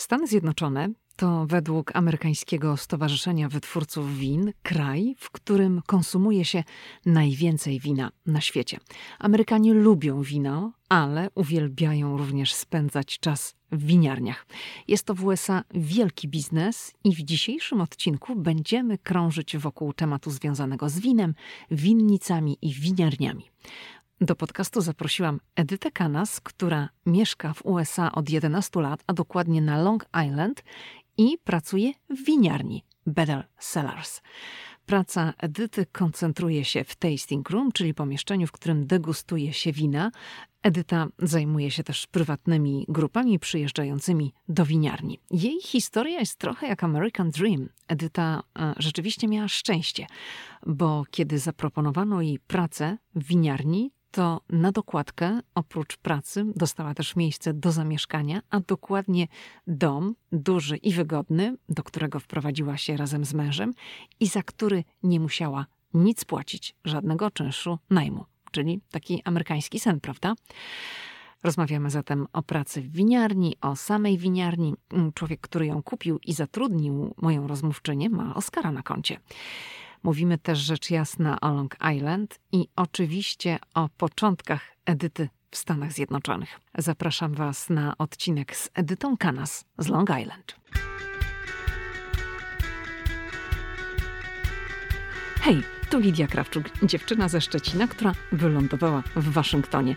Stany Zjednoczone to według amerykańskiego Stowarzyszenia Wytwórców Win kraj, w którym konsumuje się najwięcej wina na świecie. Amerykanie lubią wino, ale uwielbiają również spędzać czas w winiarniach. Jest to w USA wielki biznes i w dzisiejszym odcinku będziemy krążyć wokół tematu związanego z winem, winnicami i winiarniami. Do podcastu zaprosiłam Edytę Kanas, która mieszka w USA od 11 lat, a dokładnie na Long Island i pracuje w winiarni Bedell Cellars. Praca Edyty koncentruje się w tasting room, czyli pomieszczeniu, w którym degustuje się wina. Edyta zajmuje się też prywatnymi grupami przyjeżdżającymi do winiarni. Jej historia jest trochę jak American Dream. Edyta e, rzeczywiście miała szczęście, bo kiedy zaproponowano jej pracę w winiarni, to na dokładkę oprócz pracy dostała też miejsce do zamieszkania, a dokładnie dom duży i wygodny, do którego wprowadziła się razem z mężem i za który nie musiała nic płacić, żadnego czynszu najmu. Czyli taki amerykański sen, prawda? Rozmawiamy zatem o pracy w winiarni, o samej winiarni. Człowiek, który ją kupił i zatrudnił moją rozmówczynię, ma Oscara na koncie. Mówimy też rzecz jasna o Long Island i oczywiście o początkach Edyty w Stanach Zjednoczonych. Zapraszam Was na odcinek z Edytą Kanas z Long Island. Hej, tu Lidia Krawczuk, dziewczyna ze Szczecina, która wylądowała w Waszyngtonie.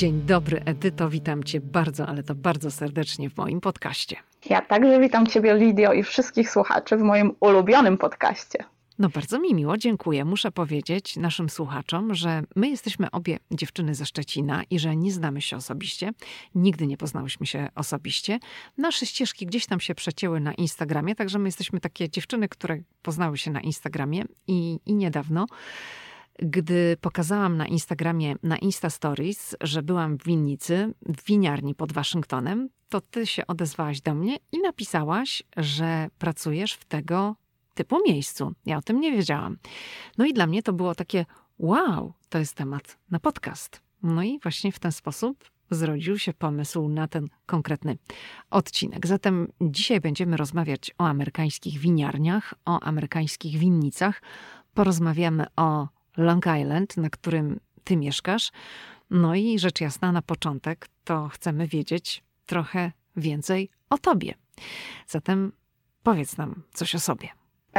Dzień dobry, Edyto. Witam Cię bardzo, ale to bardzo serdecznie w moim podcaście. Ja także witam Ciebie, Lidio, i wszystkich słuchaczy w moim ulubionym podcaście. No bardzo mi miło, dziękuję. Muszę powiedzieć naszym słuchaczom, że my jesteśmy obie dziewczyny ze Szczecina i że nie znamy się osobiście. Nigdy nie poznałyśmy się osobiście. Nasze ścieżki gdzieś tam się przecięły na Instagramie, także my jesteśmy takie dziewczyny, które poznały się na Instagramie i, i niedawno gdy pokazałam na Instagramie, na Insta Stories, że byłam w winnicy, w winiarni pod Waszyngtonem, to ty się odezwałaś do mnie i napisałaś, że pracujesz w tego typu miejscu. Ja o tym nie wiedziałam. No i dla mnie to było takie wow, to jest temat na podcast. No i właśnie w ten sposób zrodził się pomysł na ten konkretny odcinek. Zatem dzisiaj będziemy rozmawiać o amerykańskich winiarniach, o amerykańskich winnicach. Porozmawiamy o Long Island, na którym ty mieszkasz. No i rzecz jasna, na początek to chcemy wiedzieć trochę więcej o tobie. Zatem powiedz nam coś o sobie.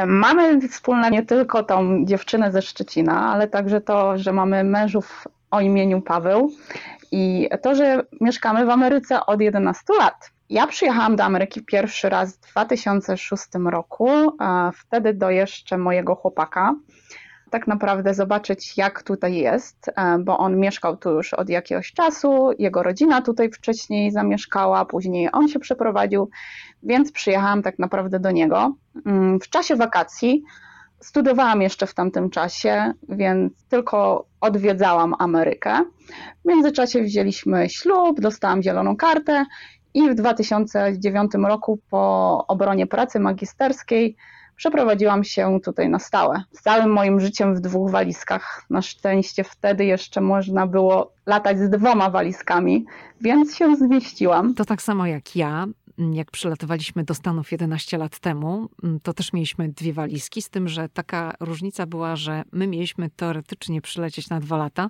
Mamy wspólne nie tylko tą dziewczynę ze Szczecina, ale także to, że mamy mężów o imieniu Paweł i to, że mieszkamy w Ameryce od 11 lat. Ja przyjechałam do Ameryki pierwszy raz w 2006 roku, wtedy do jeszcze mojego chłopaka tak naprawdę zobaczyć, jak tutaj jest, e, bo on mieszkał tu już od jakiegoś czasu, jego rodzina tutaj wcześniej zamieszkała, później on się przeprowadził, więc przyjechałam tak naprawdę do niego. Mm, w czasie wakacji studiowałam jeszcze w tamtym czasie, więc tylko odwiedzałam Amerykę. W międzyczasie wzięliśmy ślub, dostałam zieloną kartę i w 2009 roku po obronie pracy magisterskiej przeprowadziłam się tutaj na stałe. Z całym moim życiem w dwóch walizkach. Na szczęście wtedy jeszcze można było latać z dwoma walizkami, więc się zmieściłam. To tak samo jak ja. Jak przylatywaliśmy do Stanów 11 lat temu, to też mieliśmy dwie walizki, z tym, że taka różnica była, że my mieliśmy teoretycznie przylecieć na dwa lata,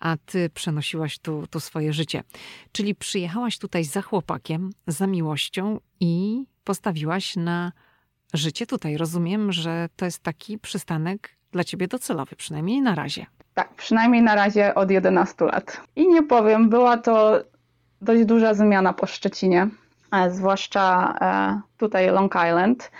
a ty przenosiłaś tu, tu swoje życie. Czyli przyjechałaś tutaj za chłopakiem, za miłością i postawiłaś na życie tutaj. Rozumiem, że to jest taki przystanek dla ciebie docelowy, przynajmniej na razie. Tak, przynajmniej na razie od 11 lat. I nie powiem, była to dość duża zmiana po Szczecinie, zwłaszcza e, tutaj Long Island.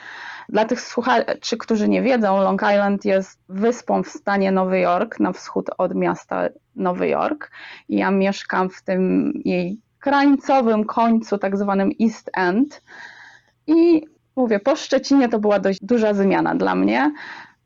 Dla tych słuchaczy, którzy nie wiedzą, Long Island jest wyspą w stanie Nowy Jork, na wschód od miasta Nowy Jork. I ja mieszkam w tym jej krańcowym końcu, tak zwanym East End. I mówię, po Szczecinie to była dość duża zmiana dla mnie.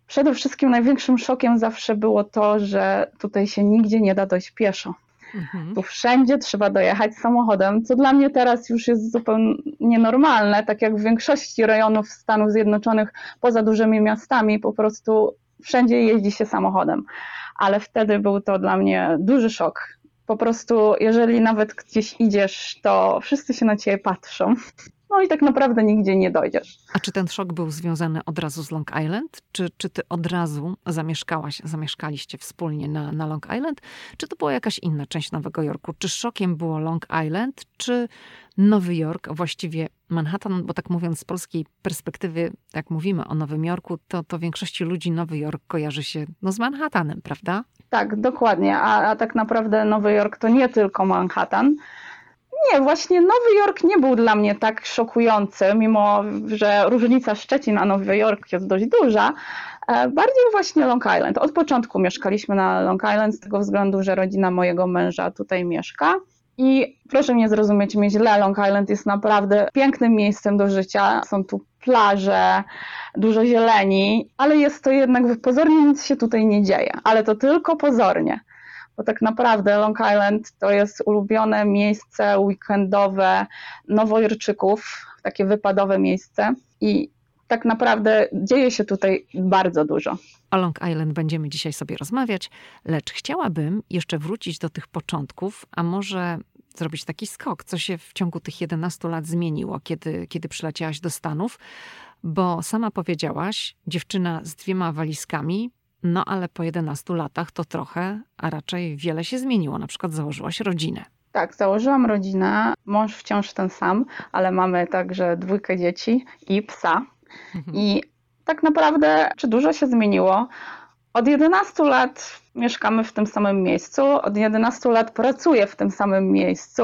Przede wszystkim największym szokiem zawsze było to, że tutaj się nigdzie nie da dojść pieszo. Mhm. Tu wszędzie trzeba dojechać samochodem, co dla mnie teraz już jest zupełnie normalne, tak jak w większości rejonów Stanów Zjednoczonych poza dużymi miastami po prostu wszędzie jeździ się samochodem. Ale wtedy był to dla mnie duży szok. Po prostu, jeżeli nawet gdzieś idziesz, to wszyscy się na ciebie patrzą no i tak naprawdę nigdzie nie dojdziesz. A czy ten szok był związany od razu z Long Island? Czy, czy ty od razu zamieszkałaś, zamieszkaliście wspólnie na, na Long Island? Czy to była jakaś inna część Nowego Jorku? Czy szokiem było Long Island, czy Nowy Jork, właściwie Manhattan, bo tak mówiąc z polskiej perspektywy, jak mówimy o Nowym Jorku, to, to większości ludzi Nowy Jork kojarzy się no, z Manhattanem, prawda? Tak, dokładnie. A, a tak naprawdę Nowy Jork to nie tylko Manhattan. Nie, właśnie Nowy Jork nie był dla mnie tak szokujący, mimo że różnica Szczecin a Nowy Jork jest dość duża. E, bardziej właśnie Long Island. Od początku mieszkaliśmy na Long Island z tego względu, że rodzina mojego męża tutaj mieszka. I proszę mnie zrozumieć mnie źle, Long Island jest naprawdę pięknym miejscem do życia. Są tu plaże, dużo zieleni, ale jest to jednak pozornie nic się tutaj nie dzieje, ale to tylko pozornie bo tak naprawdę Long Island to jest ulubione miejsce weekendowe nowojorczyków, takie wypadowe miejsce i tak naprawdę dzieje się tutaj bardzo dużo. O Long Island będziemy dzisiaj sobie rozmawiać, lecz chciałabym jeszcze wrócić do tych początków, a może zrobić taki skok, co się w ciągu tych 11 lat zmieniło, kiedy, kiedy przyleciałaś do Stanów, bo sama powiedziałaś, dziewczyna z dwiema walizkami, no ale po 11 latach to trochę, a raczej wiele się zmieniło. Na przykład założyłaś rodzinę. Tak, założyłam rodzinę. Mąż wciąż ten sam, ale mamy także dwójkę dzieci i psa. Mhm. I tak naprawdę, czy dużo się zmieniło? Od 11 lat mieszkamy w tym samym miejscu, od 11 lat pracuję w tym samym miejscu.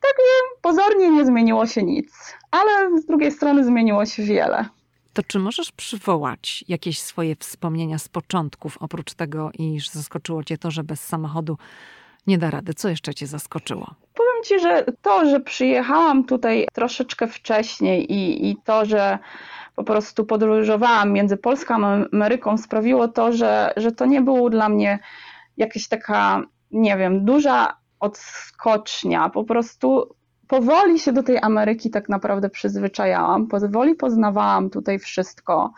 Także pozornie nie zmieniło się nic, ale z drugiej strony zmieniło się wiele. To czy możesz przywołać jakieś swoje wspomnienia z początków, oprócz tego, iż zaskoczyło cię to, że bez samochodu nie da rady? Co jeszcze cię zaskoczyło? Powiem ci, że to, że przyjechałam tutaj troszeczkę wcześniej i, i to, że po prostu podróżowałam między Polską a Ameryką, sprawiło to, że, że to nie było dla mnie jakaś taka, nie wiem, duża odskocznia. Po prostu powoli się do tej Ameryki tak naprawdę przyzwyczajałam, powoli poznawałam tutaj wszystko.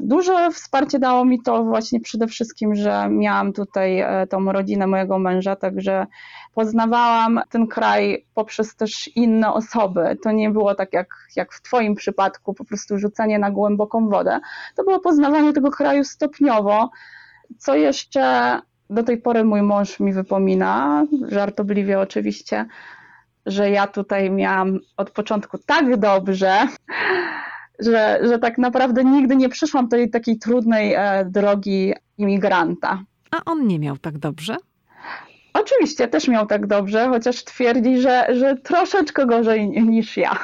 Duże wsparcie dało mi to właśnie przede wszystkim, że miałam tutaj e, tą rodzinę mojego męża, także poznawałam ten kraj poprzez też inne osoby. To nie było tak jak, jak w Twoim przypadku, po prostu rzucanie na głęboką wodę. To było poznawanie tego kraju stopniowo. Co jeszcze do tej pory mój mąż mi wypomina, żartobliwie oczywiście, że ja tutaj miałam od początku tak dobrze, że, że tak naprawdę nigdy nie przyszłam do tej takiej trudnej e, drogi imigranta. A on nie miał tak dobrze? Oczywiście też miał tak dobrze, chociaż twierdzi, że, że troszeczkę gorzej niż ja.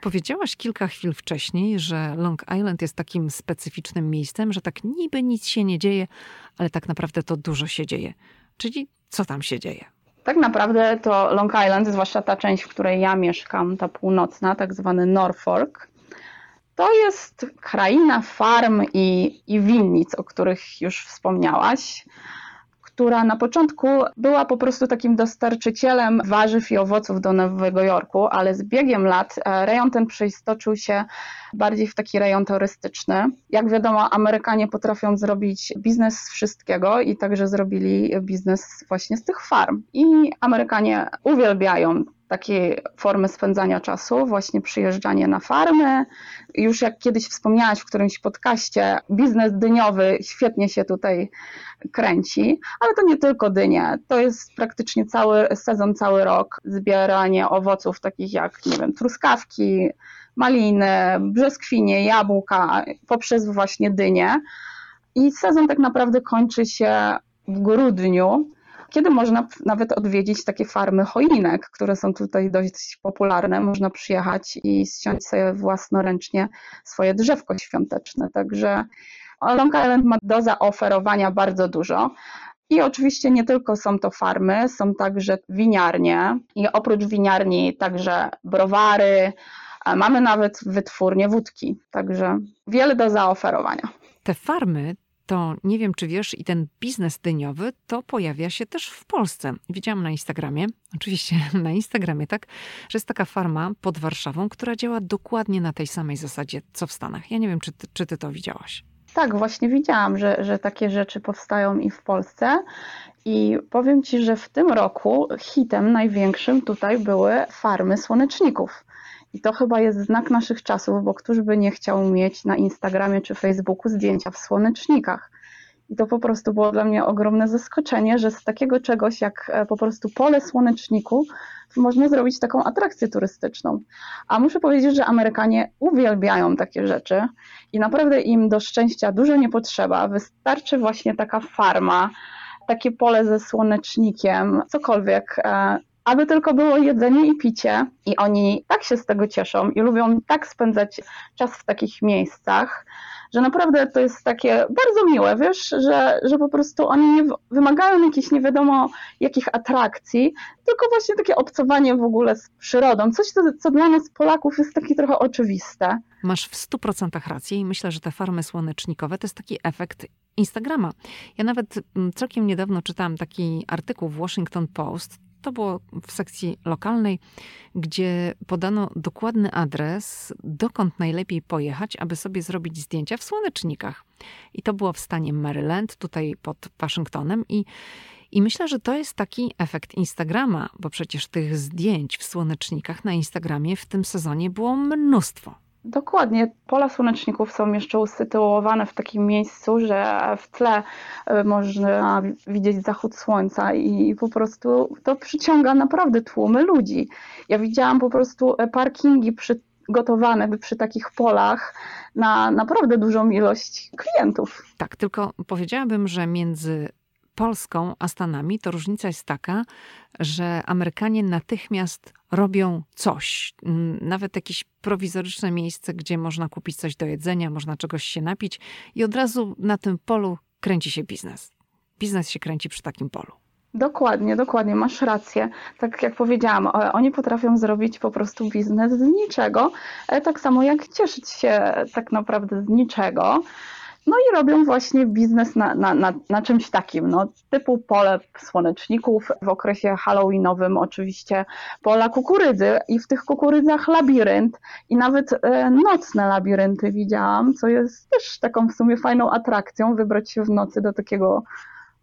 Powiedziałaś kilka chwil wcześniej, że Long Island jest takim specyficznym miejscem, że tak niby nic się nie dzieje, ale tak naprawdę to dużo się dzieje. Czyli co tam się dzieje? Tak naprawdę to Long Island, zwłaszcza ta część, w której ja mieszkam, ta północna, tak zwany Norfolk, to jest kraina farm i, i winnic, o których już wspomniałaś która na początku była po prostu takim dostarczycielem warzyw i owoców do Nowego Jorku, ale z biegiem lat e, rejon ten przeistoczył się bardziej w taki rejon turystyczny. Jak wiadomo, Amerykanie potrafią zrobić biznes z wszystkiego i także zrobili biznes właśnie z tych farm. I Amerykanie uwielbiają takie formy spędzania czasu, właśnie przyjeżdżanie na farmy. Już jak kiedyś wspomniałaś w którymś podcaście, biznes dyniowy świetnie się tutaj kręci, ale to nie tylko dynie, to jest praktycznie cały sezon, cały rok zbieranie owoców takich jak, nie wiem, truskawki, maliny, brzoskwinie, jabłka, poprzez właśnie dynie. I sezon tak naprawdę kończy się w grudniu, kiedy można nawet odwiedzić takie farmy choinek, które są tutaj dość popularne. Można przyjechać i ściąć sobie własnoręcznie swoje drzewko świąteczne. Także Long Island ma do zaoferowania bardzo dużo. I oczywiście nie tylko są to farmy, są także winiarnie i oprócz winiarni także browary, mamy nawet wytwórnie wódki, także wiele do zaoferowania. Te farmy to nie wiem, czy wiesz, i ten biznes dyniowy to pojawia się też w Polsce. Widziałam na Instagramie, oczywiście na Instagramie, tak, że jest taka farma pod Warszawą, która działa dokładnie na tej samej zasadzie, co w Stanach. Ja nie wiem, czy ty, czy ty to widziałaś. Tak, właśnie widziałam, że, że takie rzeczy powstają i w Polsce. I powiem Ci, że w tym roku hitem największym tutaj były farmy słoneczników. I to chyba jest znak naszych czasów, bo któż by nie chciał mieć na Instagramie czy Facebooku zdjęcia w słonecznikach. I to po prostu było dla mnie ogromne zaskoczenie, że z takiego czegoś jak e, po prostu pole słoneczniku można zrobić taką atrakcję turystyczną. A muszę powiedzieć, że Amerykanie uwielbiają takie rzeczy i naprawdę im do szczęścia dużo nie potrzeba. Wystarczy właśnie taka farma, takie pole ze słonecznikiem, cokolwiek. Aby tylko było jedzenie i picie, i oni tak się z tego cieszą i lubią tak spędzać czas w takich miejscach, że naprawdę to jest takie bardzo miłe, wiesz, że, że po prostu oni nie wymagają jakichś nie wiadomo jakich atrakcji, tylko właśnie takie obcowanie w ogóle z przyrodą, coś, co, co dla nas Polaków jest takie trochę oczywiste. Masz w 100% rację i myślę, że te farmy słonecznikowe to jest taki efekt Instagrama. Ja nawet mm, całkiem niedawno czytałam taki artykuł w Washington Post, to było w sekcji lokalnej, gdzie podano dokładny adres, dokąd najlepiej pojechać, aby sobie zrobić zdjęcia w słonecznikach. I to było w stanie Maryland, tutaj pod Waszyngtonem. I, i myślę, że to jest taki efekt Instagrama, bo przecież tych zdjęć w słonecznikach na Instagramie w tym sezonie było mnóstwo. Dokładnie. Pola słoneczników są jeszcze usytuowane w takim miejscu, że w tle e, można widzieć zachód słońca i po prostu to przyciąga naprawdę tłumy ludzi. Ja widziałam po prostu e, parkingi przygotowane przy takich polach na naprawdę dużą ilość klientów. Tak, tylko powiedziałabym, że między Polską a Stanami, to różnica jest taka, że Amerykanie natychmiast robią coś. Mm, nawet jakieś prowizoryczne miejsce, gdzie można kupić coś do jedzenia, można czegoś się napić i od razu na tym polu kręci się biznes. Biznes się kręci przy takim polu. Dokładnie, dokładnie, masz rację. Tak jak powiedziałam, oni potrafią zrobić po prostu biznes z niczego, e, tak samo jak cieszyć się tak naprawdę z niczego. No i robią właśnie biznes na, na, na, na czymś takim, no, typu pole słoneczników, w okresie halloweenowym oczywiście pola kukurydzy i w tych kukurydzach labirynt i nawet e, nocne labirynty widziałam, co jest też taką w sumie fajną atrakcją, wybrać się w nocy do takiego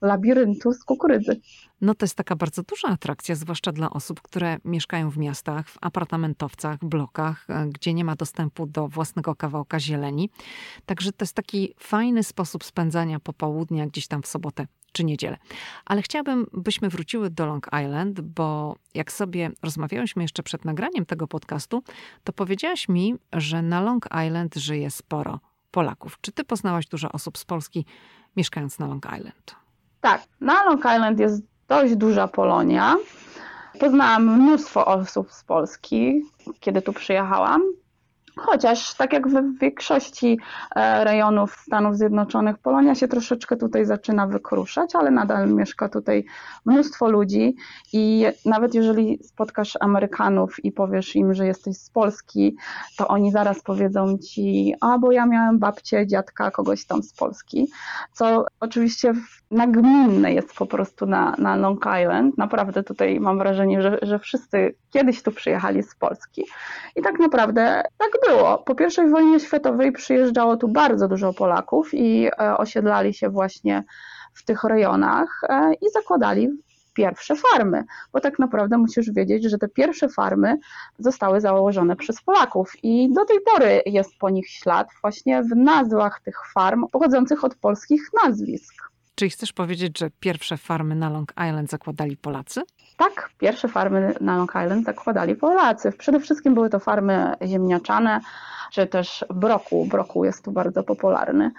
labiryntu z kukurydzy. No to jest taka bardzo duża atrakcja, zwłaszcza dla osób, które mieszkają w miastach, w apartamentowcach, blokach, e, gdzie nie ma dostępu do własnego kawałka zieleni. Także to jest taki fajny sposób spędzania popołudnia gdzieś tam w sobotę czy niedzielę. Ale chciałabym, byśmy wróciły do Long Island, bo jak sobie rozmawiałyśmy jeszcze przed nagraniem tego podcastu, to powiedziałaś mi, że na Long Island żyje sporo Polaków. Czy ty poznałaś dużo osób z Polski mieszkając na Long Island? Tak, na Long Island jest dość duża Polonia. Poznałam mnóstwo osób z Polski, kiedy tu przyjechałam. Chociaż tak jak w większości e, rejonów Stanów Zjednoczonych, Polonia się troszeczkę tutaj zaczyna wykruszać, ale nadal mieszka tutaj mnóstwo ludzi i nawet jeżeli spotkasz Amerykanów i powiesz im, że jesteś z Polski, to oni zaraz powiedzą ci, a bo ja miałem babcię, dziadka, kogoś tam z Polski, co oczywiście nagminne jest po prostu na, na Long Island. Naprawdę tutaj mam wrażenie, że, że wszyscy kiedyś tu przyjechali z Polski. I tak naprawdę tak było. Po I wojnie światowej przyjeżdżało tu bardzo dużo Polaków i e, osiedlali się właśnie w tych rejonach e, i zakładali pierwsze farmy, bo tak naprawdę musisz wiedzieć, że te pierwsze farmy zostały założone przez Polaków i do tej pory jest po nich ślad właśnie w nazwach tych farm pochodzących od polskich nazwisk. Czyli chcesz powiedzieć, że pierwsze farmy na Long Island zakładali Polacy? Tak, pierwsze farmy na Long Island zakładali Polacy. Przede wszystkim były to farmy ziemniaczane, czy też broku. Broku jest tu bardzo popularny.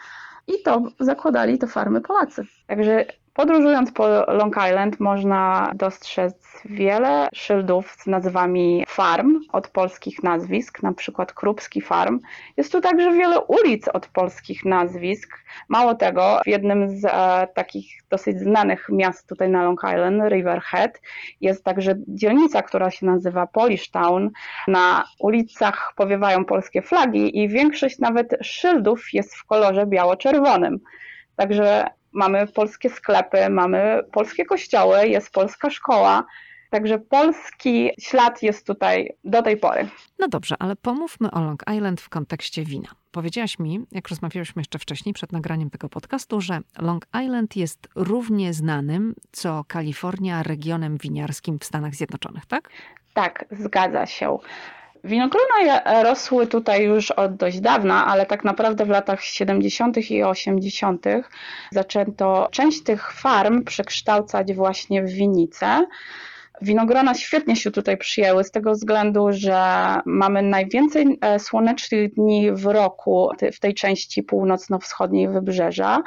I to zakładali te farmy Polacy. Także Podróżując po Long Island można dostrzec wiele szyldów z nazwami farm od polskich nazwisk, na przykład Krupski Farm. Jest tu także wiele ulic od polskich nazwisk. Mało tego, w jednym z e, takich dosyć znanych miast tutaj na Long Island, Riverhead, jest także dzielnica, która się nazywa Polish Town. Na ulicach powiewają polskie flagi i większość nawet szyldów jest w kolorze biało-czerwonym. Także mamy polskie sklepy, mamy polskie kościoły, jest polska szkoła. Także polski ślad jest tutaj do tej pory. No dobrze, ale pomówmy o Long Island w kontekście wina. Powiedziałaś mi, jak rozmawialiśmy jeszcze wcześniej, przed nagraniem tego podcastu, że Long Island jest równie znanym co Kalifornia regionem winiarskim w Stanach Zjednoczonych, tak? Tak, zgadza się. Winogrona rosły tutaj już od dość dawna, ale tak naprawdę w latach 70. i 80. zaczęto część tych farm przekształcać właśnie w winice. Winogrona świetnie się tutaj przyjęły z tego względu, że mamy najwięcej e, słonecznych dni w roku w tej części północno-wschodniej wybrzeża.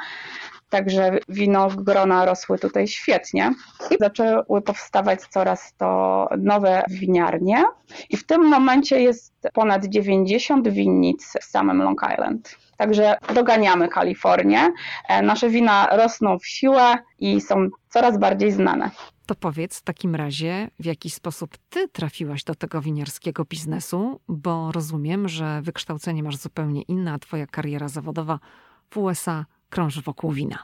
Także winogrona rosły tutaj świetnie i zaczęły powstawać coraz to nowe winiarnie. I w tym momencie jest ponad 90 winnic w samym Long Island. Także doganiamy Kalifornię. E, nasze wina rosną w siłę i są coraz bardziej znane. To powiedz w takim razie, w jaki sposób ty trafiłaś do tego winiarskiego biznesu, bo rozumiem, że wykształcenie masz zupełnie inne, a twoja kariera zawodowa w USA krąży wokół wina.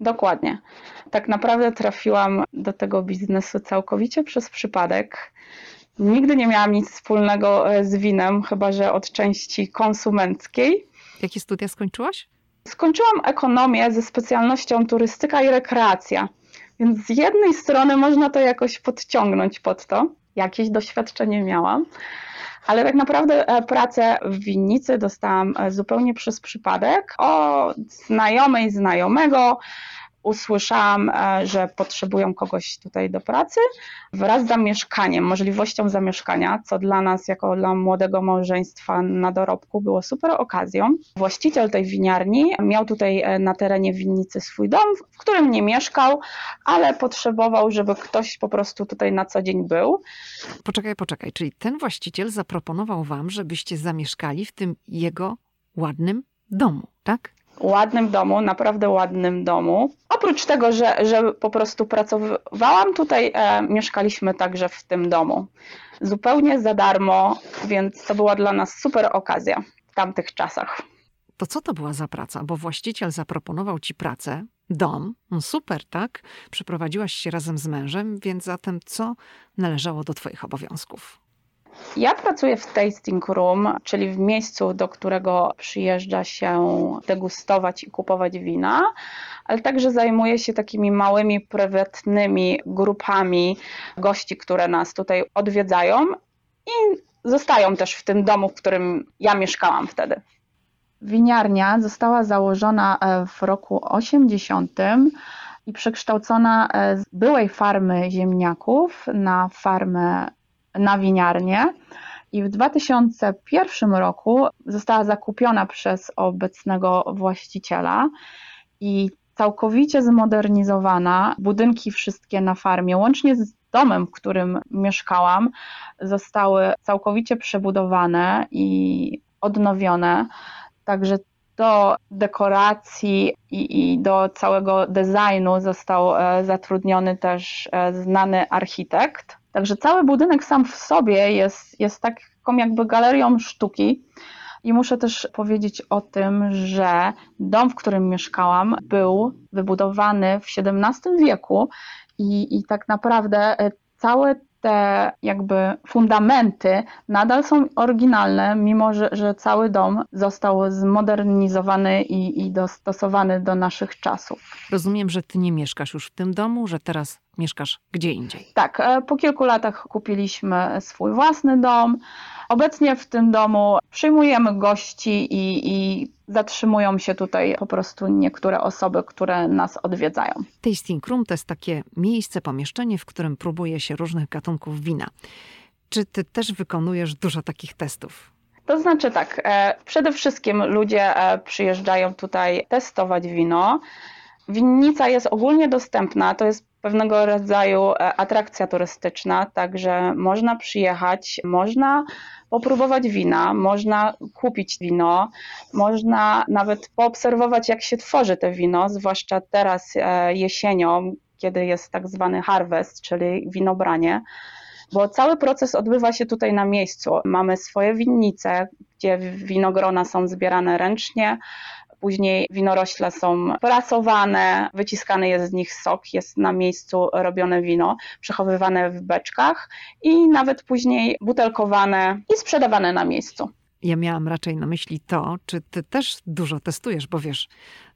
Dokładnie. Tak naprawdę trafiłam do tego biznesu całkowicie przez przypadek. Nigdy nie miałam nic wspólnego e, z winem, chyba że od części konsumenckiej. Jakie studia skończyłaś? Skończyłam ekonomię ze specjalnością turystyka i rekreacja. Więc z jednej strony można to jakoś podciągnąć pod to. Jakieś doświadczenie miałam, ale tak naprawdę e, pracę w winnicy dostałam e, zupełnie przez przypadek. Od znajomej znajomego, usłyszałam, e, że potrzebują kogoś tutaj do pracy wraz z zamieszkaniem, możliwością zamieszkania, co dla nas, jako dla młodego małżeństwa na dorobku, było super okazją. Właściciel tej winiarni miał tutaj e, na terenie winnicy swój dom, w którym nie mieszkał, ale potrzebował, żeby ktoś po prostu tutaj na co dzień był. Poczekaj, poczekaj, czyli ten właściciel zaproponował wam, żebyście zamieszkali w tym jego ładnym domu, tak? Ładnym domu, naprawdę ładnym domu. Oprócz tego, że, że po prostu pracowałam tutaj, e, mieszkaliśmy także w tym domu. Zupełnie za darmo, więc to była dla nas super okazja w tamtych czasach. To co to była za praca? Bo właściciel zaproponował ci pracę, dom, no super, tak? Przeprowadziłaś się razem z mężem, więc zatem co należało do twoich obowiązków? Ja pracuję w tasting room, czyli w miejscu, do którego przyjeżdża się degustować i kupować wina, ale także zajmuję się takimi małymi, prywatnymi grupami gości, które nas tutaj odwiedzają i zostają też w tym domu, w którym ja mieszkałam wtedy. Winiarnia została założona e, w roku 80 i przekształcona e, z byłej farmy ziemniaków na farmę na winiarnię i w 2001 roku została zakupiona przez obecnego właściciela i całkowicie zmodernizowana. Budynki wszystkie na farmie, łącznie z domem, w którym mieszkałam, zostały całkowicie przebudowane i odnowione. Także do dekoracji i, i, do całego designu został e, zatrudniony też e, znany architekt. Także cały budynek sam w sobie jest, jest taką jakby galerią sztuki. I muszę też powiedzieć o tym, że dom, w którym mieszkałam, był wybudowany w XVII wieku i, i tak naprawdę e, całe te jakby fundamenty nadal są oryginalne, mimo że, że cały dom został zmodernizowany i, i dostosowany do naszych czasów. Rozumiem, że ty nie mieszkasz już w tym domu, że teraz mieszkasz gdzie indziej. Tak, e, po kilku latach kupiliśmy swój własny dom. Obecnie w tym domu przyjmujemy gości i, i zatrzymują się tutaj po prostu niektóre osoby, które nas odwiedzają. Tasting room to jest takie miejsce, pomieszczenie, w którym próbuje się różnych gatunków wina. Czy ty też wykonujesz dużo takich testów? To znaczy tak, e, przede wszystkim ludzie e, przyjeżdżają tutaj testować wino. Winnica jest ogólnie dostępna, to jest pewnego rodzaju e, atrakcja turystyczna, także można przyjechać, można popróbować wina, można kupić wino, można nawet poobserwować, jak się tworzy to wino, zwłaszcza teraz e, jesienią, kiedy jest tak zwany harvest, czyli winobranie bo cały proces odbywa się tutaj na miejscu. Mamy swoje winnice, gdzie winogrona są zbierane ręcznie, później winorośle są prasowane, wyciskany jest z nich sok, jest na miejscu robione wino, przechowywane w beczkach i nawet później butelkowane i sprzedawane na miejscu. Ja miałam raczej na myśli to, czy ty też dużo testujesz, bo wiesz,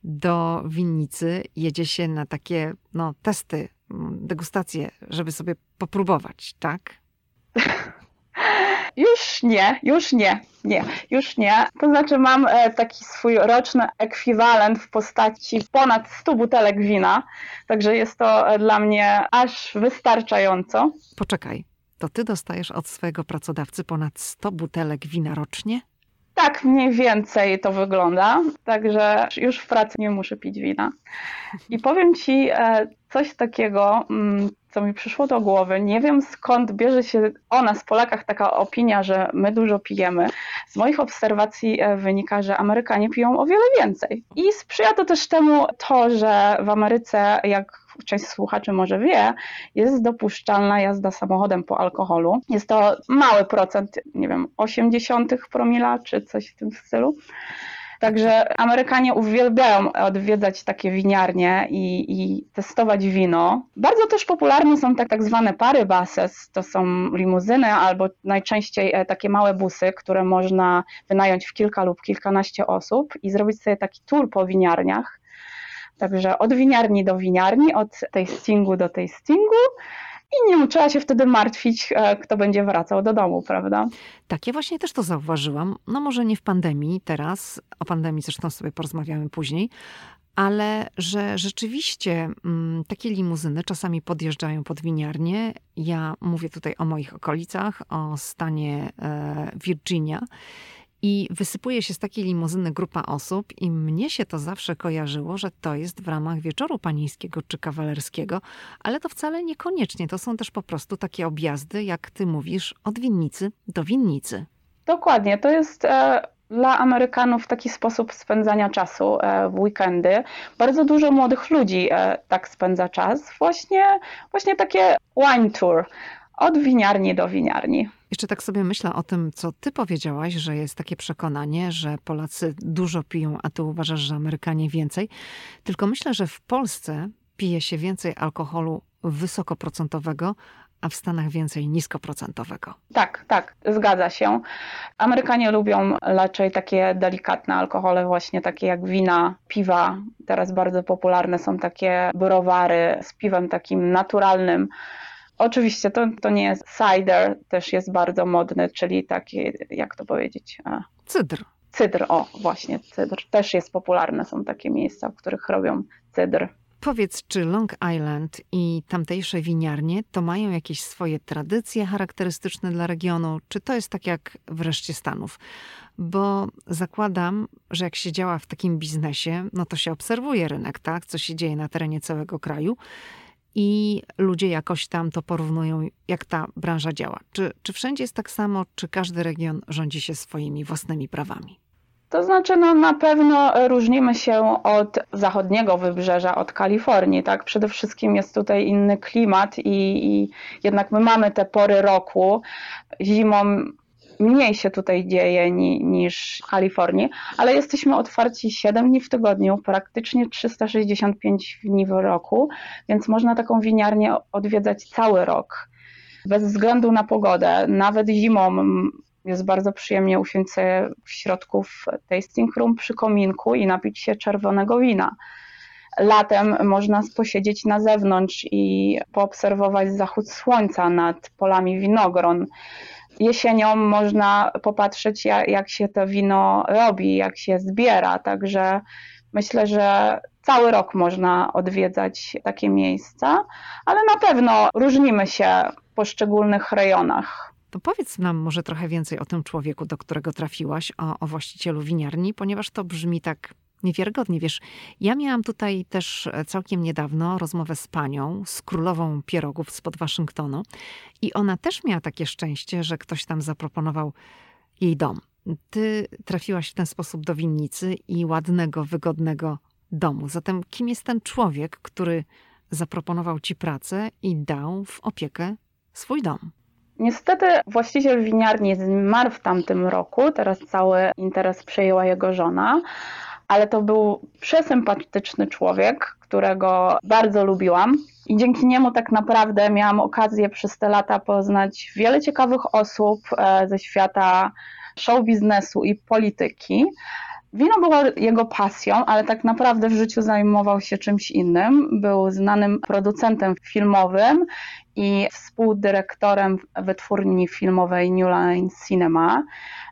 do winnicy jedzie się na takie no, testy, mm, degustacje, żeby sobie popróbować, tak? Już nie, już nie, nie, już nie. To znaczy mam e, taki swój roczny ekwiwalent w postaci ponad 100 butelek wina, także jest to e, dla mnie aż wystarczająco. Poczekaj, to ty dostajesz od swojego pracodawcy ponad 100 butelek wina rocznie? Tak mniej więcej to wygląda, także już w pracy nie muszę pić wina. I powiem Ci e, coś takiego, mm, co mi przyszło do głowy. Nie wiem skąd bierze się o nas, Polakach, taka opinia, że my dużo pijemy. Z moich obserwacji e, wynika, że Amerykanie piją o wiele więcej. I sprzyja to też temu to, że w Ameryce, jak część słuchaczy może wie, jest dopuszczalna jazda samochodem po alkoholu. Jest to mały procent, nie wiem, 80 promila czy coś w tym stylu. Także Amerykanie uwielbiają odwiedzać takie winiarnie i, i, testować wino. Bardzo też popularne są tak, tak zwane pary bases, to są limuzyny albo najczęściej e, takie małe busy, które można wynająć w kilka lub kilkanaście osób i zrobić sobie taki tour po winiarniach. Także od winiarni do winiarni, od tej stingu do tej stingu i nie trzeba się wtedy martwić, e, kto będzie wracał do domu, prawda? Tak, ja właśnie też to zauważyłam. No może nie w pandemii teraz, o pandemii zresztą sobie porozmawiamy później, ale że rzeczywiście mm, takie limuzyny czasami podjeżdżają pod winiarnię. Ja mówię tutaj o moich okolicach, o stanie e, Virginia i wysypuje się z takiej limuzyny grupa osób, i mnie się to zawsze kojarzyło, że to jest w ramach wieczoru panieńskiego czy kawalerskiego, ale to wcale niekoniecznie. To są też po prostu takie objazdy, jak ty mówisz, od winnicy do winnicy. Dokładnie, to jest. E dla Amerykanów taki sposób spędzania czasu e, w weekendy. Bardzo dużo młodych ludzi e, tak spędza czas. Właśnie, właśnie takie wine tour od winiarni do winiarni. Jeszcze tak sobie myślę o tym, co ty powiedziałaś, że jest takie przekonanie, że Polacy dużo piją, a ty uważasz, że Amerykanie więcej. Tylko myślę, że w Polsce pije się więcej alkoholu wysokoprocentowego, a w Stanach więcej niskoprocentowego. Tak, tak, zgadza się. Amerykanie lubią raczej takie delikatne alkohole, właśnie takie jak wina, piwa. Teraz bardzo popularne są takie browary z piwem takim naturalnym Oczywiście to, to nie jest cider, też jest bardzo modny, czyli taki, jak to powiedzieć? Cydr. Cydr, o właśnie, cydr. Też jest popularne, są takie miejsca, w których robią cydr. Powiedz, czy Long Island i tamtejsze winiarnie to mają jakieś swoje tradycje charakterystyczne dla regionu, czy to jest tak jak w reszcie Stanów? Bo zakładam, że jak się działa w takim biznesie, no to się obserwuje rynek, tak? Co się dzieje na terenie całego kraju i ludzie jakoś tam to porównują, jak ta branża działa. Czy, czy wszędzie jest tak samo, czy każdy region rządzi się swoimi własnymi prawami? To znaczy, no na pewno różnimy się od zachodniego wybrzeża, od Kalifornii, tak? Przede wszystkim jest tutaj inny klimat i, i jednak my mamy te pory roku. Zimą mniej się tutaj dzieje ni, niż w Kalifornii, ale jesteśmy otwarci 7 dni w tygodniu, praktycznie 365 dni w roku, więc można taką winiarnię odwiedzać cały rok. Bez względu na pogodę, nawet zimą jest bardzo przyjemnie usiąść w środku w tasting room przy kominku i napić się czerwonego wina. Latem można posiedzieć na zewnątrz i poobserwować zachód słońca nad polami winogron jesienią można popatrzeć, jak, się to wino robi, jak się zbiera. Także myślę, że cały rok można odwiedzać takie miejsca, ale na pewno różnimy się w poszczególnych rejonach. To powiedz nam może trochę więcej o tym człowieku, do którego trafiłaś, o, o właścicielu winiarni, ponieważ to brzmi tak Niewiarygodnie, wiesz. Ja miałam tutaj też całkiem niedawno rozmowę z panią, z królową pierogów spod Waszyngtonu i ona też miała takie szczęście, że ktoś tam zaproponował jej dom. Ty trafiłaś w ten sposób do winnicy i ładnego, wygodnego domu. Zatem kim jest ten człowiek, który zaproponował ci pracę i dał w opiekę swój dom? Niestety właściciel winiarni zmarł w tamtym roku, teraz cały interes przejęła jego żona, ale to był przesympatyczny człowiek, którego bardzo lubiłam. I dzięki niemu tak naprawdę miałam okazję przez te lata poznać wiele ciekawych osób e, ze świata show biznesu i polityki. Wino było jego pasją, ale tak naprawdę w życiu zajmował się czymś innym. Był znanym producentem filmowym i współdyrektorem wytwórni filmowej New Line Cinema,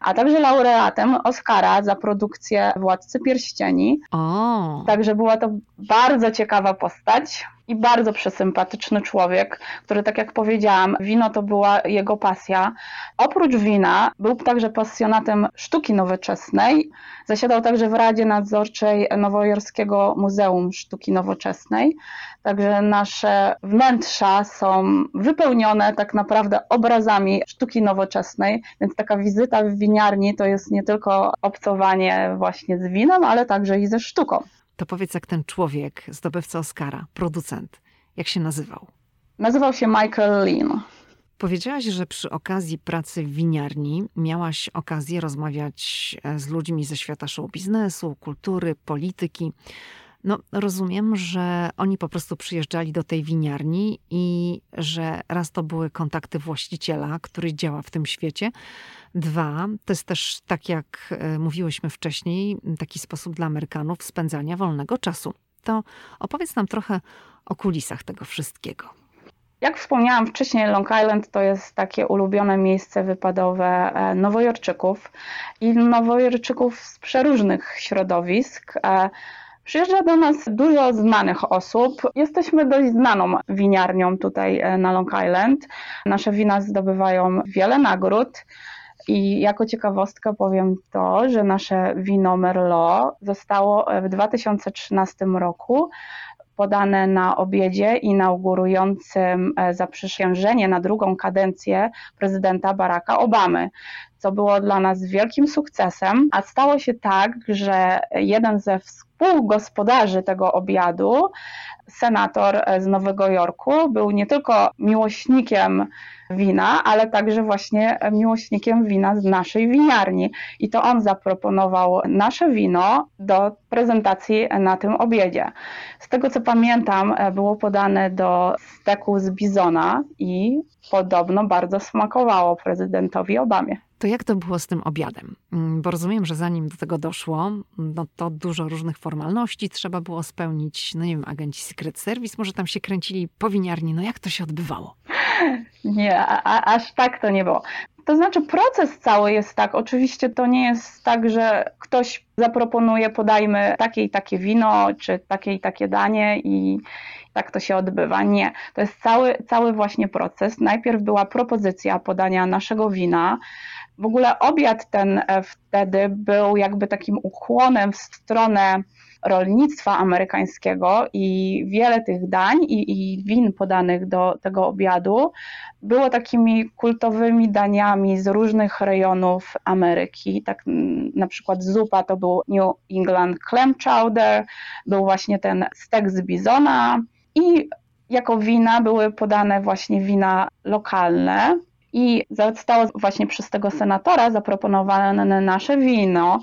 a także laureatem Oscara za produkcję Władcy Pierścieni. O. Także była to bardzo ciekawa postać i bardzo przesympatyczny człowiek, który, tak jak powiedziałam, wino to była jego pasja. Oprócz wina był także pasjonatem sztuki nowoczesnej. Zasiadał także w Radzie Nadzorczej Nowojorskiego Muzeum Sztuki Nowoczesnej. Także nasze wnętrza są wypełnione tak naprawdę obrazami sztuki nowoczesnej, więc taka wizyta w winiarni to jest nie tylko obcowanie właśnie z winem, ale także i ze sztuką. To powiedz, jak ten człowiek, zdobywca Oscara, producent, jak się nazywał? Nazywał się Michael Lean. Powiedziałaś, że przy okazji pracy w winiarni miałaś okazję rozmawiać e, z ludźmi ze świata show biznesu, kultury, polityki. No, rozumiem, że oni po prostu przyjeżdżali do tej winiarni i że raz to były kontakty właściciela, który działa w tym świecie. Dwa, to jest też, tak jak e, mówiłyśmy wcześniej, taki sposób dla Amerykanów spędzania wolnego czasu. To opowiedz nam trochę o kulisach tego wszystkiego. Jak wspomniałam wcześniej, Long Island to jest takie ulubione miejsce wypadowe e, nowojorczyków i nowojorczyków z przeróżnych środowisk. E, Przyjeżdża do nas dużo znanych osób. Jesteśmy dość znaną winiarnią tutaj e, na Long Island. Nasze wina zdobywają wiele nagród. I jako ciekawostkę powiem to, że nasze wino Merlot zostało w 2013 roku podane na obiedzie inaugurującym e, zaprzysiężenie na drugą kadencję prezydenta Baracka Obamy, co było dla nas wielkim sukcesem, a stało się tak, że jeden ze współgospodarzy tego obiadu, senator z Nowego Jorku, był nie tylko miłośnikiem wina, ale także właśnie miłośnikiem wina z naszej winiarni. I to on zaproponował nasze wino do prezentacji na tym obiedzie. Z tego co pamiętam, było podane do steku z bizona i podobno bardzo smakowało prezydentowi Obamie. To jak to było z tym obiadem? Mm, bo rozumiem, że zanim do tego doszło, no to dużo różnych formalności trzeba było spełnić. No nie wiem, agenci Secret Service może tam się kręcili po winiarni. No jak to się odbywało? Nie, a, aż tak to nie było. To znaczy, proces cały jest tak. Oczywiście to nie jest tak, że ktoś zaproponuje, podajmy takie i takie wino, czy takie i takie danie i tak to się odbywa. Nie. To jest cały, cały właśnie proces. Najpierw była propozycja podania naszego wina. W ogóle obiad ten e, wtedy był jakby takim ukłonem w stronę rolnictwa amerykańskiego i wiele tych dań i, i, win podanych do tego obiadu było takimi kultowymi daniami z różnych rejonów Ameryki. Tak na przykład zupa to był New England clam chowder, był właśnie ten stek z bizona i jako wina były podane właśnie wina lokalne, i zostało właśnie przez tego senatora zaproponowane nasze wino.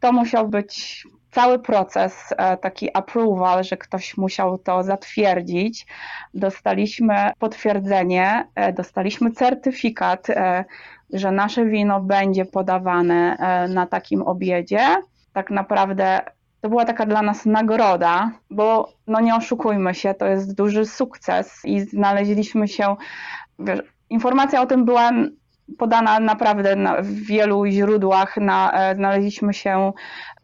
To musiał być cały proces, e, taki approval, że ktoś musiał to zatwierdzić. Dostaliśmy potwierdzenie, e, dostaliśmy certyfikat, e, że nasze wino będzie podawane na takim obiedzie. Tak naprawdę to była taka dla nas nagroda, bo no nie oszukujmy się, to jest duży sukces i znaleźliśmy się, wiesz, informacja o tym była podana naprawdę na, w wielu źródłach. Na, e, znaleźliśmy się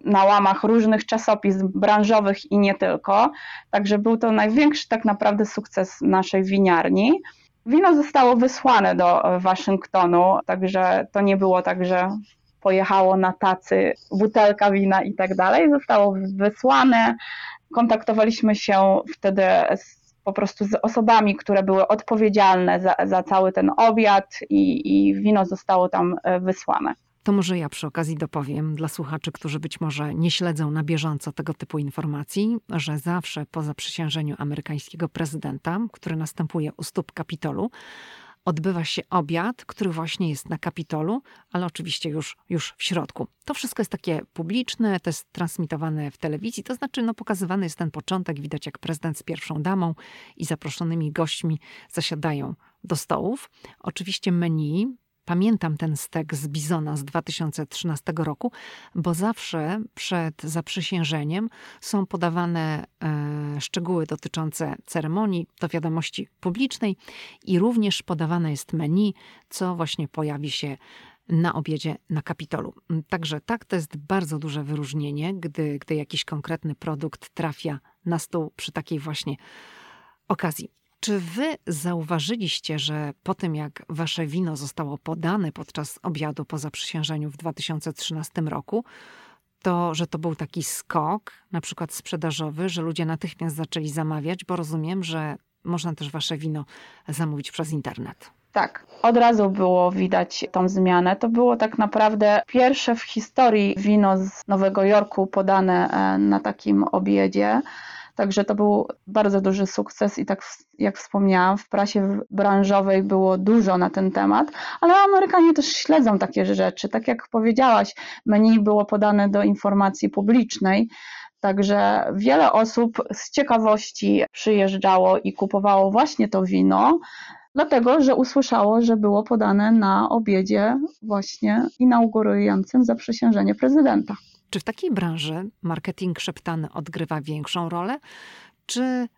na łamach różnych czasopism branżowych i nie tylko. Także był to największy tak naprawdę sukces naszej winiarni. Wino zostało wysłane do Waszyngtonu, także to nie było tak, że pojechało na tacy butelka wina i tak dalej, zostało wysłane. Kontaktowaliśmy się wtedy z po prostu z osobami, które były odpowiedzialne za, za cały ten obiad i, i wino zostało tam e, wysłane. To może ja przy okazji dopowiem dla słuchaczy, którzy być może nie śledzą na bieżąco tego typu informacji, że zawsze po zaprzysiężeniu amerykańskiego prezydenta, który następuje u stóp Kapitolu, odbywa się obiad, który właśnie jest na Kapitolu, ale oczywiście już, już w środku. To wszystko jest takie publiczne, to jest transmitowane w telewizji, to znaczy no, pokazywany jest ten początek, widać jak prezydent z pierwszą damą i zaproszonymi gośćmi zasiadają do stołów. Oczywiście menu Pamiętam ten stek z Bizona z 2013 roku, bo zawsze przed zaprzysiężeniem są podawane e, szczegóły dotyczące ceremonii do wiadomości publicznej i również podawane jest menu, co właśnie pojawi się na obiedzie na Kapitolu. Także tak, to jest bardzo duże wyróżnienie, gdy, gdy jakiś konkretny produkt trafia na stół przy takiej właśnie okazji. Czy wy zauważyliście, że po tym jak wasze wino zostało podane podczas obiadu po zaprzysiężeniu w 2013 roku, to, że to był taki skok, na przykład sprzedażowy, że ludzie natychmiast zaczęli zamawiać, bo rozumiem, że można też wasze wino zamówić przez internet. Tak, od razu było widać tą zmianę. To było tak naprawdę pierwsze w historii wino z Nowego Jorku podane e, na takim obiedzie. Także to był bardzo duży sukces i tak jak wspomniałam, w prasie branżowej było dużo na ten temat, ale Amerykanie też śledzą takie rzeczy. Tak jak powiedziałaś, menu było podane do informacji publicznej. Także wiele osób z ciekawości przyjeżdżało i kupowało właśnie to wino, dlatego że usłyszało, że było podane na obiedzie właśnie inaugurującym zaprzysiężenie prezydenta. Czy w takiej branży marketing szeptany odgrywa większą rolę, czy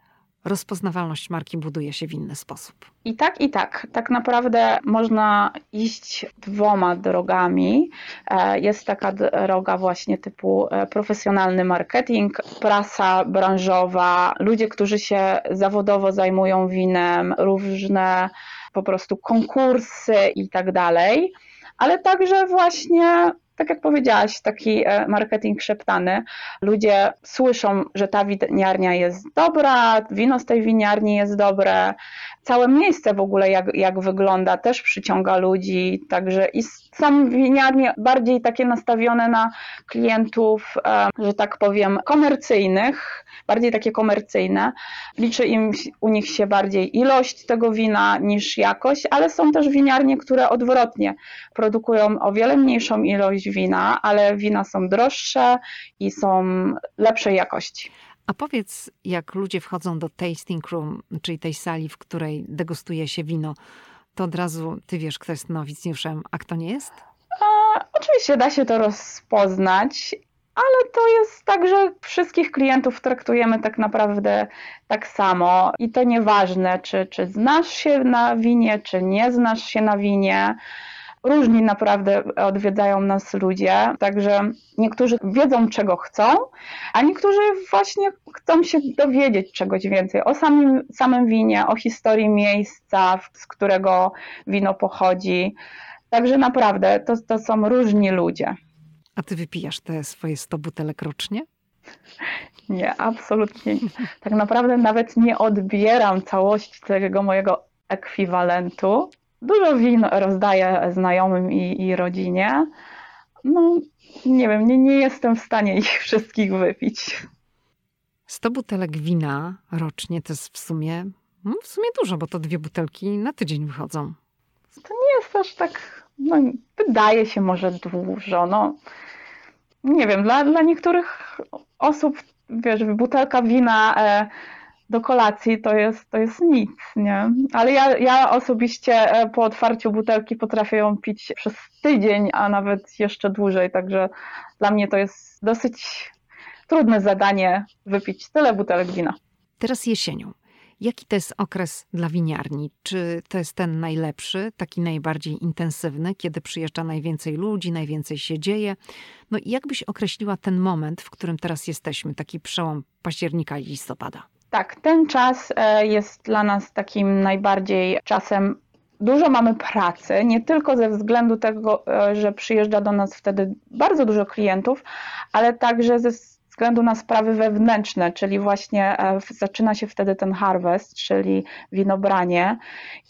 rozpoznawalność marki buduje się w inny sposób? I tak, i tak. Tak naprawdę można iść dwoma drogami. E, jest taka droga właśnie typu e, profesjonalny marketing, prasa branżowa, ludzie, którzy się zawodowo zajmują winem, różne po prostu konkursy i tak dalej, ale także właśnie tak jak powiedziałaś, taki e, marketing szeptany. Ludzie słyszą, że ta winiarnia jest dobra, wino z tej winiarni jest dobre, całe miejsce w ogóle jak, jak wygląda też przyciąga ludzi, także i są winiarnie bardziej takie nastawione na klientów, że tak powiem, komercyjnych, bardziej takie komercyjne. Liczy im u nich się bardziej ilość tego wina niż jakość, ale są też winiarnie, które odwrotnie produkują o wiele mniejszą ilość wina, ale wina są droższe i są lepszej jakości. A powiedz, jak ludzie wchodzą do tasting room, czyli tej sali, w której degustuje się wino, to od razu ty wiesz, kto jest nowicjuszem, a kto nie jest? A, oczywiście da się to rozpoznać, ale to jest tak, że wszystkich klientów traktujemy tak naprawdę tak samo i to nieważne, czy, czy znasz się na winie, czy nie znasz się na winie. Różni naprawdę odwiedzają nas ludzie, także niektórzy wiedzą, czego chcą, a niektórzy właśnie chcą się dowiedzieć czegoś więcej o samym, samym winie, o historii miejsca, z którego wino pochodzi. Także naprawdę to, to są różni ludzie. A ty wypijasz te swoje 100 butelek rocznie? Nie, absolutnie. Tak naprawdę nawet nie odbieram całości tego mojego ekwiwalentu. Dużo win rozdaję znajomym i, i rodzinie. No, nie wiem, nie, nie jestem w stanie ich wszystkich wypić. 100 butelek wina rocznie to jest w sumie, no w sumie dużo, bo to dwie butelki na tydzień wychodzą. To nie jest aż tak, no, wydaje się może dużo. No, nie wiem, dla, dla niektórych osób, wiesz, butelka wina e, do kolacji to jest, to jest nic, nie? Ale ja, ja osobiście e, po otwarciu butelki potrafię ją pić przez tydzień, a nawet jeszcze dłużej, także dla mnie to jest dosyć trudne zadanie wypić tyle butelek wina. Teraz jesienią. Jaki to jest okres dla winiarni? Czy to jest ten najlepszy, taki najbardziej intensywny, kiedy przyjeżdża najwięcej ludzi, najwięcej się dzieje? No i jak byś określiła ten moment, w którym teraz jesteśmy, taki przełom października i listopada? Tak, ten czas e, jest dla nas takim najbardziej czasem. Dużo mamy pracy, nie tylko ze względu tego, e, że przyjeżdża do nas wtedy bardzo dużo klientów, ale także ze względu na sprawy wewnętrzne, czyli właśnie e, zaczyna się wtedy ten harvest, czyli winobranie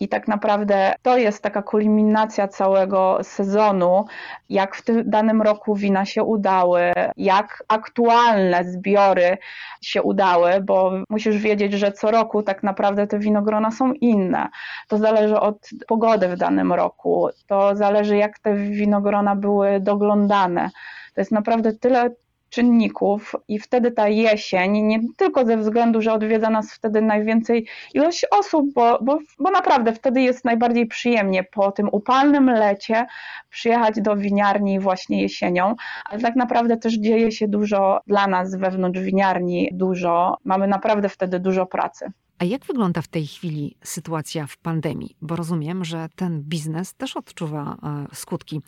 i tak naprawdę to jest taka kulminacja całego sezonu, jak w tym danym roku wina się udały, jak aktualne zbiory się udały, bo musisz wiedzieć, że co roku tak naprawdę te winogrona są inne. To zależy od pogody w danym roku, to zależy jak te winogrona były doglądane. To jest naprawdę tyle czynników i wtedy ta jesień, nie tylko ze względu, że odwiedza nas wtedy najwięcej ilość osób, bo, bo, bo naprawdę wtedy jest najbardziej przyjemnie po tym upalnym lecie przyjechać do winiarni właśnie jesienią, ale tak naprawdę też dzieje się dużo dla nas wewnątrz winiarni, dużo, mamy naprawdę wtedy dużo pracy. A jak wygląda w tej chwili sytuacja w pandemii? Bo rozumiem, że ten biznes też odczuwa e, skutki.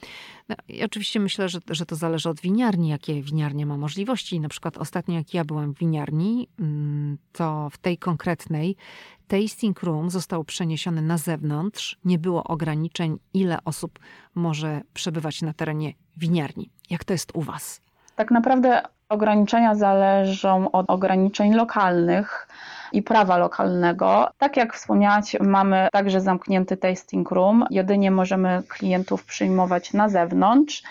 No, oczywiście myślę, że, że to zależy od winiarni, jakie winiarnia ma możliwości. Na przykład ostatnio, jak ja byłam w winiarni, mm, to w tej konkretnej tasting room został przeniesiony na zewnątrz. Nie było ograniczeń, ile osób może przebywać na terenie winiarni. Jak to jest u Was? Tak naprawdę ograniczenia zależą od ograniczeń lokalnych i prawa lokalnego. Tak jak wspomniałaś, mamy także zamknięty tasting room. Jedynie możemy klientów przyjmować na zewnątrz.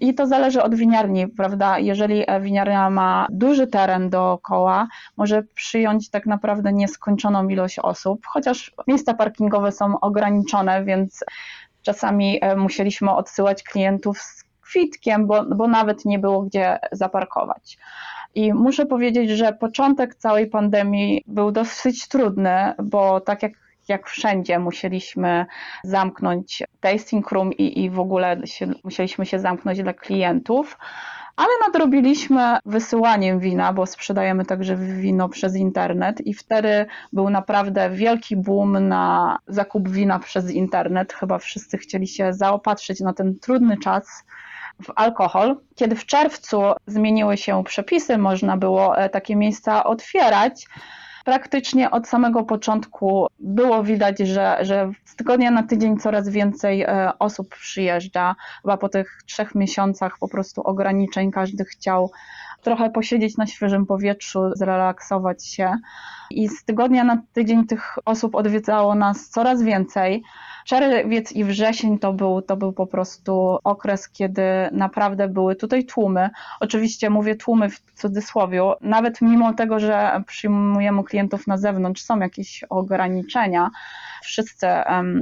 I to zależy od winiarni, prawda? Jeżeli winiarnia ma duży teren dookoła, może przyjąć tak naprawdę nieskończoną ilość osób, chociaż miejsca parkingowe są ograniczone, więc czasami e, musieliśmy odsyłać klientów z kwitkiem, bo, bo nawet nie było gdzie zaparkować. I muszę powiedzieć, że początek całej pandemii był dosyć trudny, bo tak jak jak wszędzie musieliśmy zamknąć tasting room i, i w ogóle się, musieliśmy się zamknąć dla klientów, ale nadrobiliśmy wysyłaniem wina, bo sprzedajemy także wino przez internet i wtedy był naprawdę wielki boom na zakup wina przez internet. Chyba wszyscy chcieli się zaopatrzyć na ten trudny czas w alkohol. Kiedy w czerwcu zmieniły się przepisy, można było e, takie miejsca otwierać. Praktycznie od samego początku było widać, że, że z tygodnia na tydzień coraz więcej e, osób przyjeżdża. Chyba po tych trzech miesiącach po prostu ograniczeń każdy chciał trochę posiedzieć na świeżym powietrzu, zrelaksować się. I z tygodnia na tydzień tych osób odwiedzało nas coraz więcej. Czerwiec i wrzesień to był, to był po prostu okres, kiedy naprawdę były tutaj tłumy. Oczywiście mówię tłumy w cudzysłowie, nawet mimo tego, że przyjmujemy klientów na zewnątrz, są jakieś ograniczenia. Wszyscy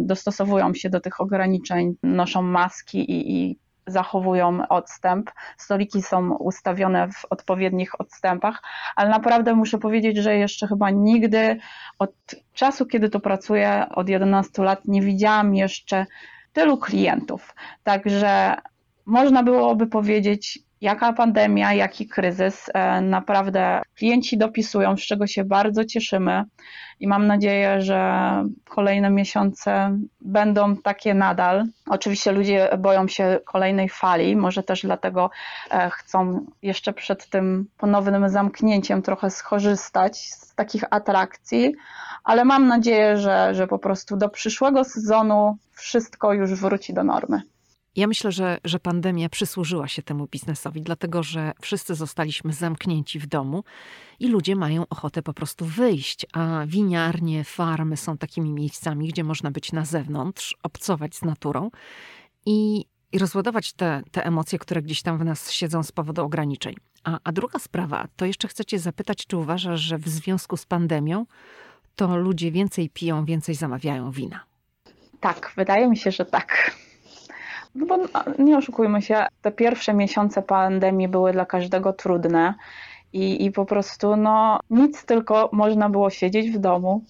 dostosowują się do tych ograniczeń, noszą maski i, i zachowują odstęp. Stoliki są ustawione w odpowiednich odstępach, ale naprawdę muszę powiedzieć, że jeszcze chyba nigdy od czasu, kiedy tu pracuję, od 11 lat, nie widziałam jeszcze tylu klientów. Także można byłoby powiedzieć, jaka pandemia, jaki kryzys. E, naprawdę klienci dopisują, z czego się bardzo cieszymy i mam nadzieję, że kolejne miesiące będą takie nadal. Oczywiście ludzie boją się kolejnej fali, może też dlatego e, chcą jeszcze przed tym ponownym zamknięciem trochę skorzystać z takich atrakcji, ale mam nadzieję, że, że po prostu do przyszłego sezonu wszystko już wróci do normy. Ja myślę, że, że pandemia przysłużyła się temu biznesowi, dlatego że wszyscy zostaliśmy zamknięci w domu i ludzie mają ochotę po prostu wyjść, a winiarnie, farmy są takimi miejscami, gdzie można być na zewnątrz, obcować z naturą i, i rozładować te, te emocje, które gdzieś tam w nas siedzą z powodu ograniczeń. A, a druga sprawa, to jeszcze chcecie zapytać, czy uważasz, że w związku z pandemią to ludzie więcej piją, więcej zamawiają wina? Tak, wydaje mi się, że tak. No bo nie oszukujmy się, te pierwsze miesiące pandemii były dla każdego trudne i, i po prostu no nic, tylko można było siedzieć w domu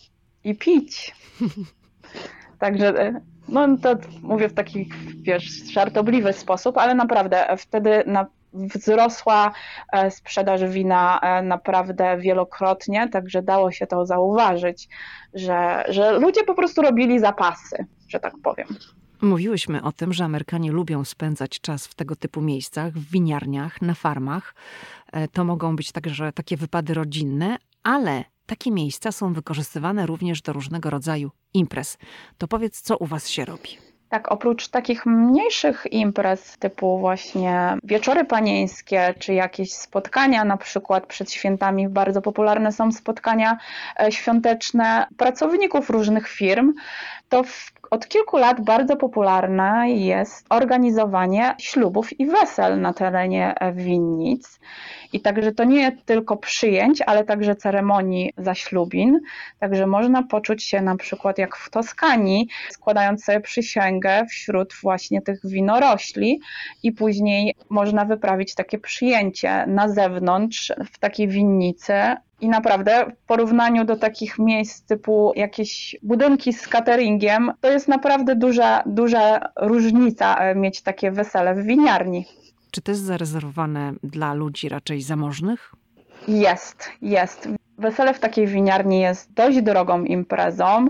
i pić. Także no to mówię w taki, wiesz, żartobliwy sposób, ale naprawdę wtedy na, wzrosła e, sprzedaż wina e, naprawdę wielokrotnie, także dało się to zauważyć, że, że ludzie po prostu robili zapasy, że tak powiem. Mówiłyśmy o tym, że Amerykanie lubią spędzać czas w tego typu miejscach, w winiarniach, na farmach. E, to mogą być także takie wypady rodzinne, ale takie miejsca są wykorzystywane również do różnego rodzaju imprez. To powiedz, co u Was się robi? Tak, oprócz takich mniejszych imprez, typu właśnie wieczory panieńskie, czy jakieś spotkania, na przykład przed świętami, bardzo popularne są spotkania e, świąteczne pracowników różnych firm, to w, od kilku lat bardzo popularne jest organizowanie ślubów i wesel na terenie e, winnic. I także to nie tylko przyjęć, ale także ceremonii zaślubin. Także można poczuć się na przykład jak w Toskanii, składając sobie przysięgę wśród właśnie tych winorośli i później można wyprawić takie przyjęcie na zewnątrz w takiej winnicy i naprawdę w porównaniu do takich miejsc typu jakieś budynki z cateringiem, to jest naprawdę duża, duża różnica e, mieć takie wesele w winiarni. Czy to jest zarezerwowane dla ludzi raczej zamożnych? Jest, jest. Wesele w takiej winiarni jest dość drogą imprezą,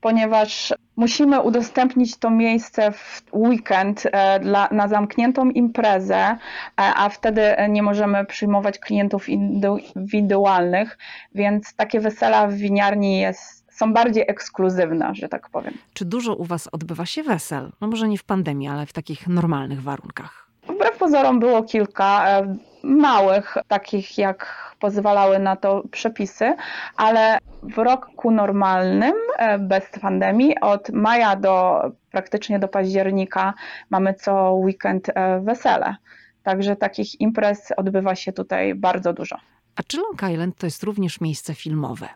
ponieważ musimy udostępnić to miejsce w weekend e, dla, na zamkniętą imprezę, e, a wtedy nie możemy przyjmować klientów indywidualnych, więc takie wesela w winiarni jest są bardziej ekskluzywne, że tak powiem. Czy dużo u Was odbywa się wesel? No może nie w pandemii, ale w takich normalnych warunkach? Wbrew pozorom było kilka e, małych, takich jak pozwalały na to przepisy, ale w roku normalnym, e, bez pandemii, od maja do praktycznie do października mamy co weekend e, wesele. Także takich imprez odbywa się tutaj bardzo dużo. A czy Long Island to jest również miejsce filmowe?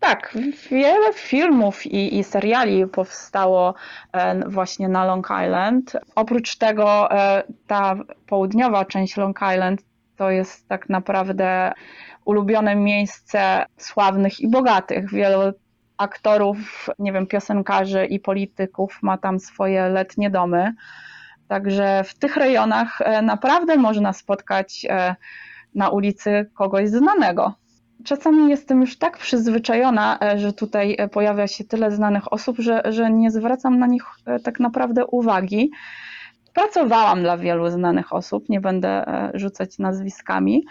Tak, wiele filmów i, i, seriali powstało e, właśnie na Long Island. Oprócz tego ta południowa część Long Island to jest tak naprawdę ulubione miejsce sławnych i bogatych. Wielu aktorów, nie wiem, piosenkarzy i polityków ma tam swoje letnie domy. Także w tych rejonach e, naprawdę można spotkać na ulicy kogoś znanego czasami jestem już tak przyzwyczajona, e, że tutaj e, pojawia się tyle znanych osób, że, że nie zwracam na nich e, tak naprawdę uwagi. Pracowałam dla wielu znanych osób, nie będę rzucać nazwiskami,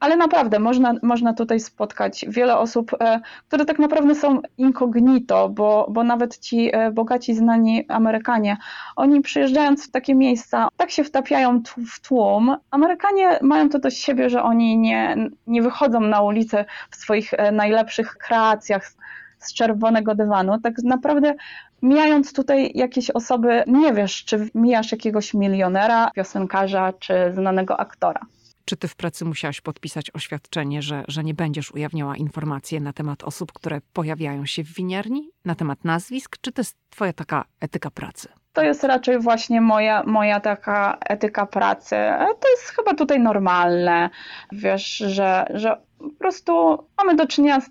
ale naprawdę można, można tutaj spotkać wiele osób, e, które tak naprawdę są incognito, bo, bo nawet ci e, bogaci, znani Amerykanie, oni przyjeżdżając w takie miejsca, tak się wtapiają w tłum. Amerykanie mają to do siebie, że oni nie, nie wychodzą na ulicę w swoich e, najlepszych kreacjach z czerwonego dywanu. Tak naprawdę mijając tutaj jakieś osoby, nie wiesz, czy mijasz jakiegoś milionera, piosenkarza, czy znanego aktora. Czy ty w pracy musiałaś podpisać oświadczenie, że, że nie będziesz ujawniała informacji na temat osób, które pojawiają się w winiarni, na temat nazwisk? Czy to jest twoja taka etyka pracy? To jest raczej właśnie moja, moja taka etyka pracy. To jest chyba tutaj normalne, wiesz, że, że po prostu mamy do czynienia z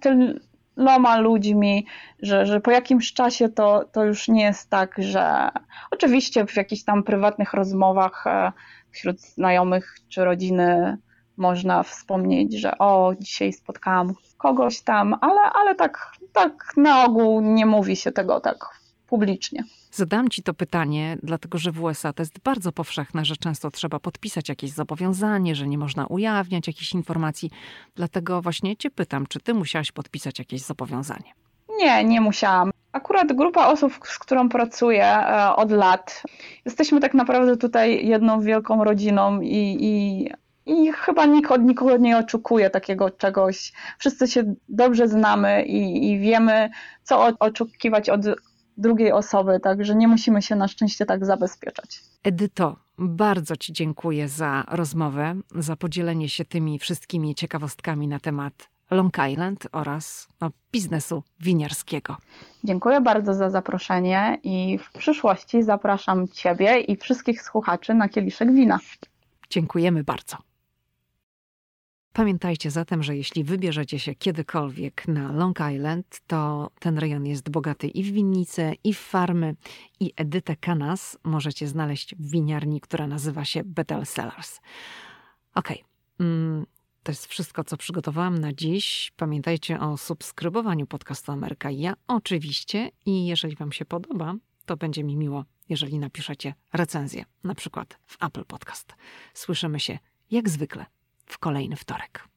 tyloma ludźmi, że, że po jakimś czasie to, to już nie jest tak, że oczywiście w jakichś tam prywatnych rozmowach e, wśród znajomych czy rodziny można wspomnieć, że o, dzisiaj spotkałam kogoś tam, ale, ale tak, tak na ogół nie mówi się tego tak publicznie. Zadam Ci to pytanie, dlatego że w USA to jest bardzo powszechne, że często trzeba podpisać jakieś zobowiązanie, że nie można ujawniać jakichś informacji. Dlatego właśnie Cię pytam, czy Ty musiałaś podpisać jakieś zobowiązanie? Nie, nie musiałam. Akurat grupa osób, z którą pracuję e, od lat, jesteśmy tak naprawdę tutaj jedną wielką rodziną i, i, i chyba nikt od nikogo nie oczekuje takiego czegoś. Wszyscy się dobrze znamy i, i wiemy, co oczekiwać od drugiej osoby, także nie musimy się na szczęście tak zabezpieczać. Edyto, bardzo Ci dziękuję za rozmowę, za podzielenie się tymi wszystkimi ciekawostkami na temat Long Island oraz no, biznesu winiarskiego. Dziękuję bardzo za zaproszenie i w przyszłości zapraszam Ciebie i wszystkich słuchaczy na kieliszek wina. Dziękujemy bardzo. Pamiętajcie zatem, że jeśli wybierzecie się kiedykolwiek na Long Island, to ten rejon jest bogaty i w winnice, i w farmy. I Edytę Canas możecie znaleźć w winiarni, która nazywa się Bethel Cellars. Okej, okay. mm, to jest wszystko, co przygotowałam na dziś. Pamiętajcie o subskrybowaniu podcastu Ameryka ja oczywiście. I jeżeli Wam się podoba, to będzie mi miło, jeżeli napiszecie recenzję, na przykład w Apple Podcast. Słyszymy się jak zwykle w kolejny wtorek.